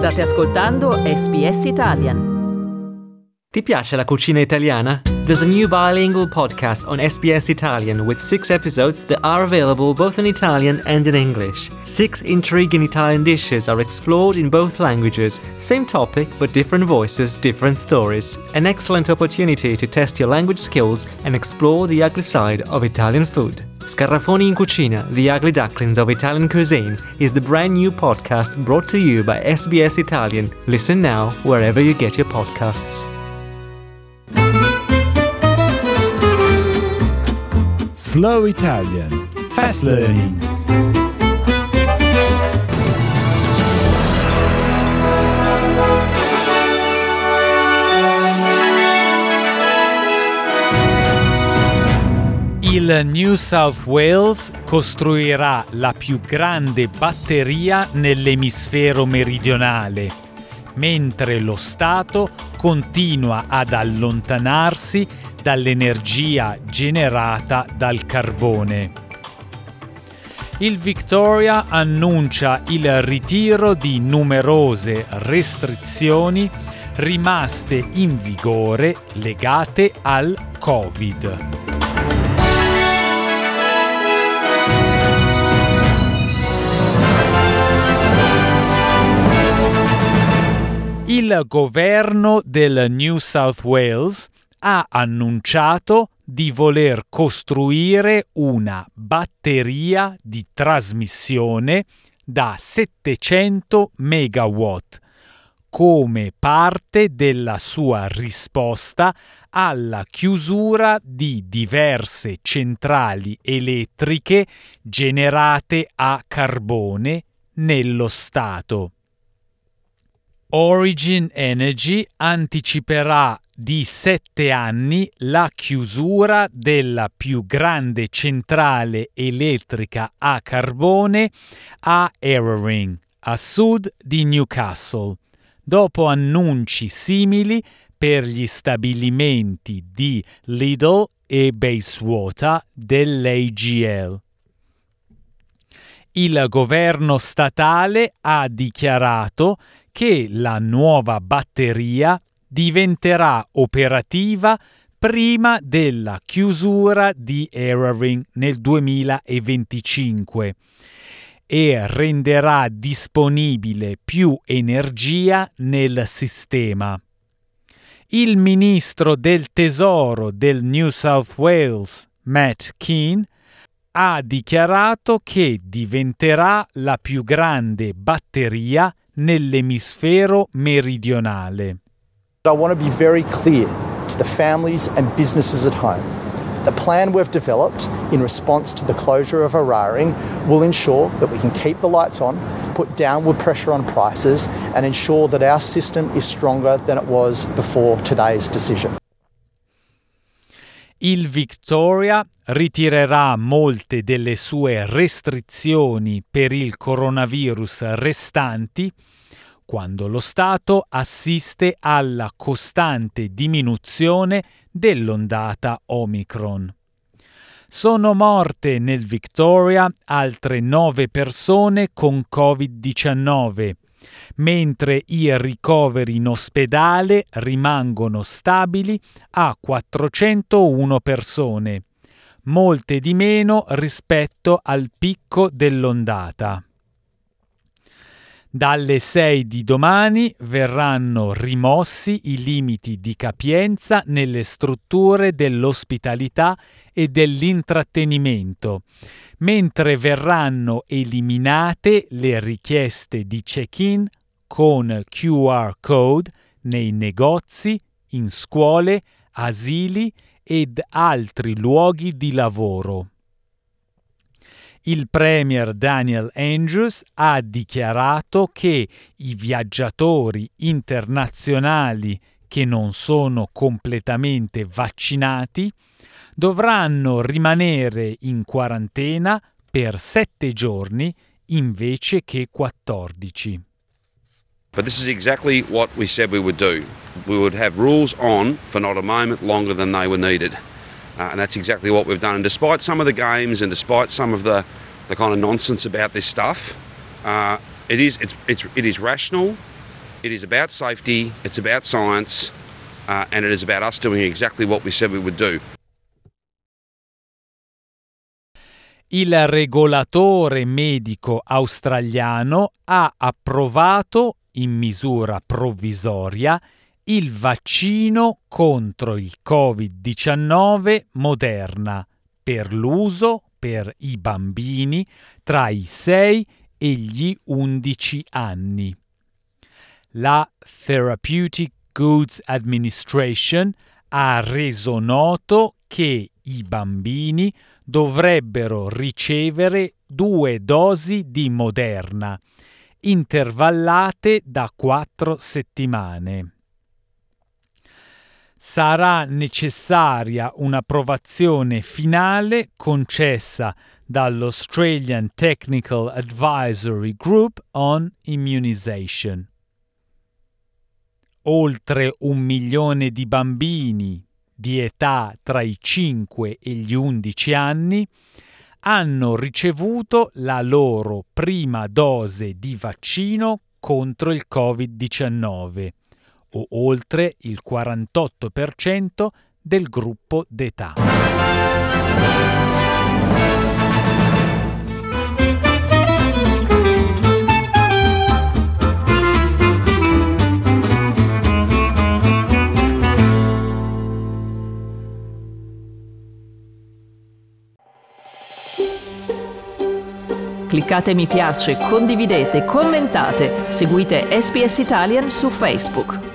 State ascoltando SBS Italian. Ti piace la cucina italiana? There's a new bilingual podcast on SBS Italian with six episodes that are available both in Italian and in English. Six intriguing Italian dishes are explored in both languages. Same topic, but different voices, different stories. An excellent opportunity to test your language skills and explore the ugly side of Italian food. Scarafoni in Cucina, The Ugly Ducklings of Italian Cuisine, is the brand new podcast brought to you by SBS Italian. Listen now wherever you get your podcasts. Slow Italian Fast Learning Il New South Wales costruirà la più grande batteria nell'emisfero meridionale, mentre lo Stato continua ad allontanarsi dall'energia generata dal carbone. Il Victoria annuncia il ritiro di numerose restrizioni rimaste in vigore legate al Covid. Il governo del New South Wales ha annunciato di voler costruire una batteria di trasmissione da 700 megawatt come parte della sua risposta alla chiusura di diverse centrali elettriche generate a carbone nello Stato. Origin Energy anticiperà di sette anni la chiusura della più grande centrale elettrica a carbone a Erring, a sud di Newcastle, dopo annunci simili per gli stabilimenti di Lidl e Bayswater dell'AGL. Il governo statale ha dichiarato che la nuova batteria diventerà operativa prima della chiusura di Eraring nel 2025 e renderà disponibile più energia nel sistema. Il ministro del Tesoro del New South Wales, Matt Keane, ha dichiarato che diventerà la più grande batteria nell'emisfero meridionale. I want to be very clear to the families and businesses at home. The plan we've developed in response to the closure of Araring will ensure that we can keep the lights on, put downward pressure on prices, and ensure that our system is stronger than it was before today's decision. Il Victoria ritirerà molte delle sue restrizioni per il coronavirus restanti quando lo Stato assiste alla costante diminuzione dell'ondata Omicron. Sono morte nel Victoria altre nove persone con Covid-19 mentre i ricoveri in ospedale rimangono stabili a 401 persone, molte di meno rispetto al picco dell'ondata. Dalle 6 di domani verranno rimossi i limiti di capienza nelle strutture dell'ospitalità e dell'intrattenimento, mentre verranno eliminate le richieste di check-in con QR code nei negozi, in scuole, asili ed altri luoghi di lavoro il Premier Daniel Andrews ha dichiarato che i viaggiatori internazionali che non sono completamente vaccinati dovranno rimanere in quarantena per sette giorni invece che 14. But this is exactly what we said we would do. We would have rules on for not a moment longer than they were needed. Uh, and that's exactly what we've done. And despite some of the games and despite some of the, the kind of nonsense about this stuff, uh, it is it's, it's, it is rational. It is about safety, it's about science, uh, and it is about us doing exactly what we said we would do. Il regolatore medico australiano ha approvato in misura provvisoria il vaccino contro il Covid-19 Moderna per l'uso per i bambini tra i 6 e gli 11 anni. La Therapeutic Goods Administration ha reso noto che i bambini dovrebbero ricevere due dosi di Moderna, intervallate da quattro settimane. Sarà necessaria un'approvazione finale concessa dall'Australian Technical Advisory Group on Immunization. Oltre un milione di bambini di età tra i 5 e gli 11 anni hanno ricevuto la loro prima dose di vaccino contro il Covid-19 o oltre il 48% del gruppo d'età. Cliccate mi piace, condividete, commentate, seguite SPS Italian su Facebook.